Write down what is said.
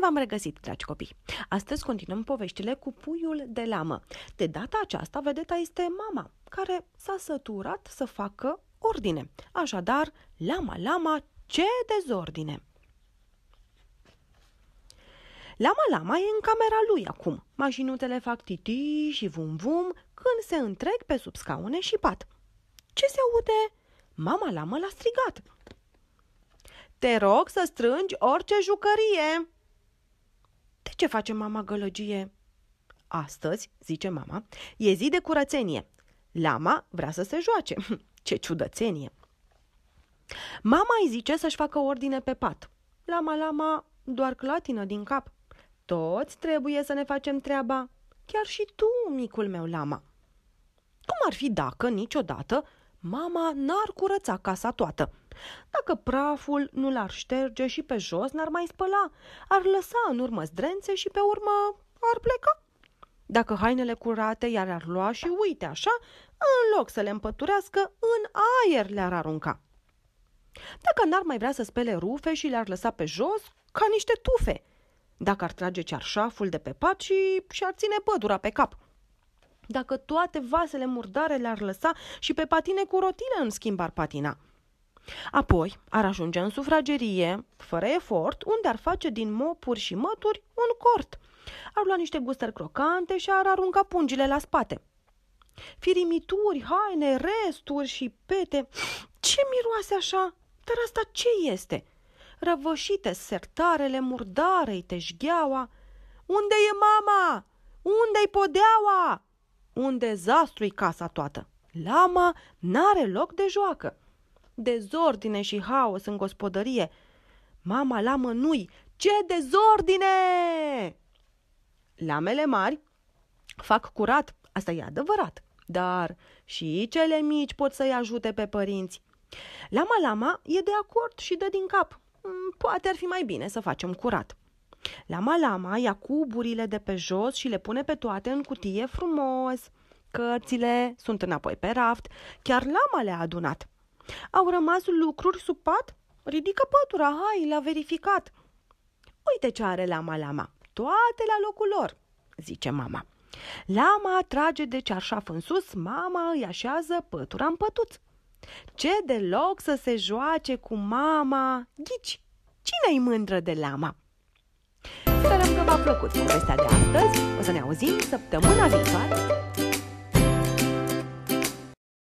v-am regăsit, dragi copii! Astăzi continuăm poveștile cu puiul de lamă. De data aceasta, vedeta este mama, care s-a săturat să facă ordine. Așadar, lama, lama, ce dezordine! Lama Lama e în camera lui acum. Mașinutele fac titi și vum-vum când se întreg pe sub scaune și pat. Ce se aude? Mama Lamă l-a strigat. Te rog să strângi orice jucărie. De ce face mama gălăgie? Astăzi, zice mama, e zi de curățenie. Lama vrea să se joace. Ce ciudățenie! Mama îi zice să-și facă ordine pe pat. Lama, lama, doar clatină din cap. Toți trebuie să ne facem treaba, chiar și tu, micul meu lama. Cum ar fi dacă, niciodată, mama n-ar curăța casa toată? Dacă praful nu l-ar șterge și pe jos n-ar mai spăla, ar lăsa în urmă zdrențe și pe urmă ar pleca. Dacă hainele curate i ar lua și uite așa, în loc să le împăturească, în aer le-ar arunca. Dacă n-ar mai vrea să spele rufe și le-ar lăsa pe jos ca niște tufe, dacă ar trage cearșaful de pe pat și și-ar ține pădura pe cap. Dacă toate vasele murdare le-ar lăsa și pe patine cu rotile în schimb ar patina. Apoi ar ajunge în sufragerie, fără efort, unde ar face din mopuri și mături un cort. Ar lua niște gustări crocante și ar arunca pungile la spate. Firimituri, haine, resturi și pete. Ce miroase așa? Dar asta ce este? Răvășite sertarele, murdare-i teșgheaua. Unde e mama? Unde-i podeaua? Un dezastru-i casa toată. Lama n-are loc de joacă. Dezordine și haos în gospodărie. Mama lamă nu-i. Ce dezordine! Lamele mari fac curat, asta e adevărat, dar și cele mici pot să-i ajute pe părinți. Lama Lama e de acord și dă din cap. Mm, poate ar fi mai bine să facem curat. Lama Lama ia cuburile de pe jos și le pune pe toate în cutie frumos. Cărțile sunt înapoi pe raft, chiar Lama le-a adunat. Au rămas lucruri sub pat? Ridică pătura, hai, l-a verificat. Uite ce are Lama Lama, toate la locul lor, zice mama. Lama trage de cearșaf în sus, mama îi așează pătura în pătuț. Ce deloc să se joace cu mama! Ghici, cine-i mândră de lama? Sperăm că v-a plăcut povestea de astăzi. O să ne auzim săptămâna viitoare